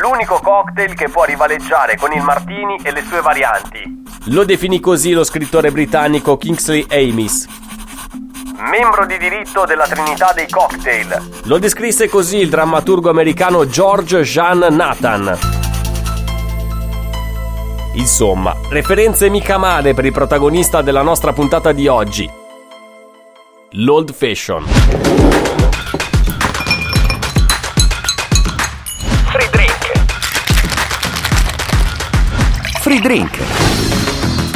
L'unico cocktail che può rivaleggiare con il martini e le sue varianti. Lo definì così lo scrittore britannico Kingsley Amis. Membro di diritto della Trinità dei Cocktail. Lo descrisse così il drammaturgo americano George Jean Nathan. Insomma, referenze mica male per il protagonista della nostra puntata di oggi. L'Old Fashion. Free drink.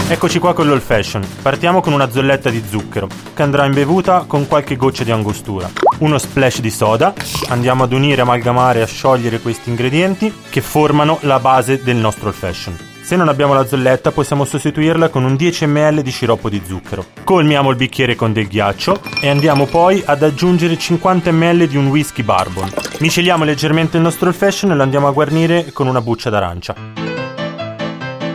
Eccoci qua con l'old fashion. Partiamo con una zolletta di zucchero, che andrà imbevuta con qualche goccia di angostura. Uno splash di soda. Andiamo ad unire, amalgamare e a sciogliere questi ingredienti che formano la base del nostro old fashion. Se non abbiamo la zolletta possiamo sostituirla con un 10 ml di sciroppo di zucchero. Colmiamo il bicchiere con del ghiaccio e andiamo poi ad aggiungere 50 ml di un whisky bourbon. Misceliamo leggermente il nostro old fashion e lo andiamo a guarnire con una buccia d'arancia.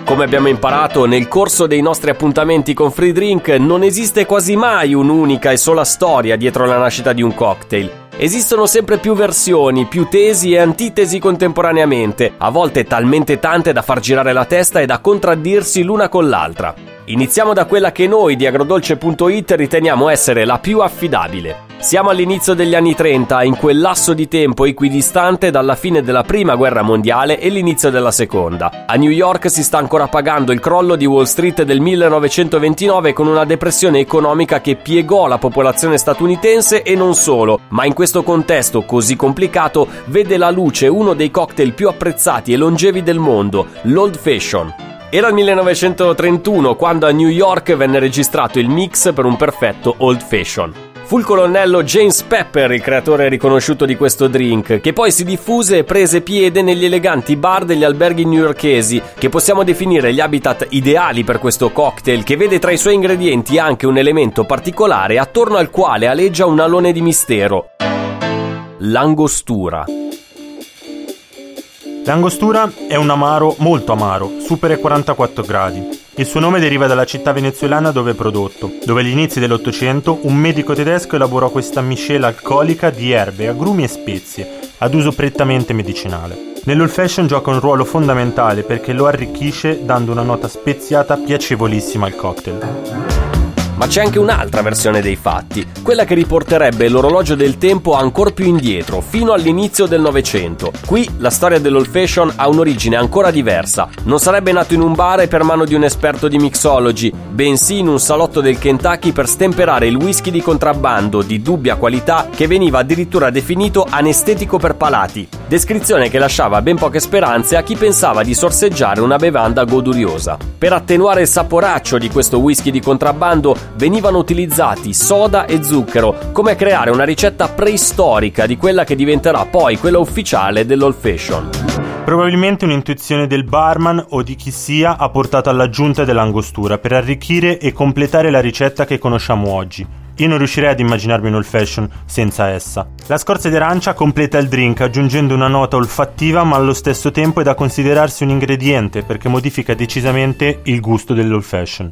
Come abbiamo imparato nel corso dei nostri appuntamenti con Free Drink, non esiste quasi mai un'unica e sola storia dietro la nascita di un cocktail. Esistono sempre più versioni, più tesi e antitesi contemporaneamente, a volte talmente tante da far girare la testa e da contraddirsi l'una con l'altra. Iniziamo da quella che noi di agrodolce.it riteniamo essere la più affidabile. Siamo all'inizio degli anni 30, in quel lasso di tempo equidistante dalla fine della prima guerra mondiale e l'inizio della seconda. A New York si sta ancora pagando il crollo di Wall Street del 1929 con una depressione economica che piegò la popolazione statunitense e non solo, ma in questo contesto così complicato vede la luce uno dei cocktail più apprezzati e longevi del mondo, l'Old Fashion. Era il 1931 quando a New York venne registrato il mix per un perfetto Old Fashion. Fu il colonnello James Pepper il creatore riconosciuto di questo drink, che poi si diffuse e prese piede negli eleganti bar degli alberghi newyorkesi, che possiamo definire gli habitat ideali per questo cocktail, che vede tra i suoi ingredienti anche un elemento particolare attorno al quale aleggia un alone di mistero. L'angostura. L'angostura è un amaro molto amaro, supera i 44 gradi. Il suo nome deriva dalla città venezuelana dove è prodotto, dove agli inizi dell'Ottocento un medico tedesco elaborò questa miscela alcolica di erbe, agrumi e spezie, ad uso prettamente medicinale. Nell'old fashion gioca un ruolo fondamentale perché lo arricchisce dando una nota speziata piacevolissima al cocktail. Ma c'è anche un'altra versione dei fatti, quella che riporterebbe l'orologio del tempo ancora più indietro, fino all'inizio del Novecento. Qui la storia dell'old fashion ha un'origine ancora diversa. Non sarebbe nato in un bar per mano di un esperto di mixology, bensì in un salotto del Kentucky per stemperare il whisky di contrabbando di dubbia qualità che veniva addirittura definito anestetico per palati. Descrizione che lasciava ben poche speranze a chi pensava di sorseggiare una bevanda goduriosa. Per attenuare il saporaccio di questo whisky di contrabbando venivano utilizzati soda e zucchero, come creare una ricetta preistorica di quella che diventerà poi quella ufficiale dell'old fashion. Probabilmente un'intuizione del barman o di chi sia ha portato all'aggiunta dell'angostura per arricchire e completare la ricetta che conosciamo oggi. Io non riuscirei ad immaginarmi un old fashion senza essa. La scorza di arancia completa il drink aggiungendo una nota olfattiva ma allo stesso tempo è da considerarsi un ingrediente perché modifica decisamente il gusto dell'old fashion.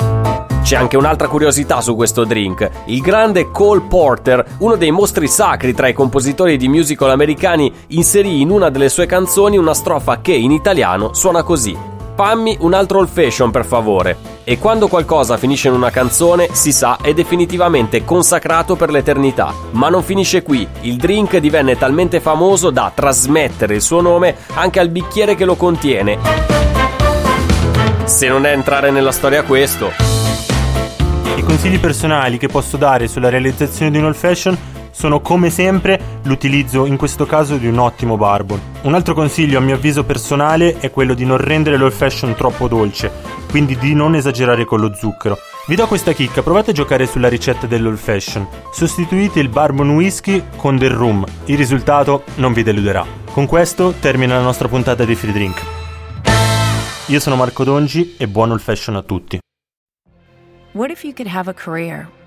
C'è anche un'altra curiosità su questo drink. Il grande Cole Porter, uno dei mostri sacri tra i compositori di musical americani, inserì in una delle sue canzoni una strofa che in italiano suona così. Pammi un altro old fashion per favore. E quando qualcosa finisce in una canzone, si sa, è definitivamente consacrato per l'eternità. Ma non finisce qui. Il drink divenne talmente famoso da trasmettere il suo nome anche al bicchiere che lo contiene. Se non è entrare nella storia questo. I consigli personali che posso dare sulla realizzazione di un old fashion sono come sempre l'utilizzo in questo caso di un ottimo bourbon. Un altro consiglio a mio avviso personale è quello di non rendere l'old fashion troppo dolce, quindi di non esagerare con lo zucchero. Vi do questa chicca, provate a giocare sulla ricetta dell'old fashion. Sostituite il bourbon whisky con del rum. Il risultato non vi deluderà. Con questo termina la nostra puntata di Free Drink. Io sono Marco Dongi e buon old fashion a tutti. What if you could have a career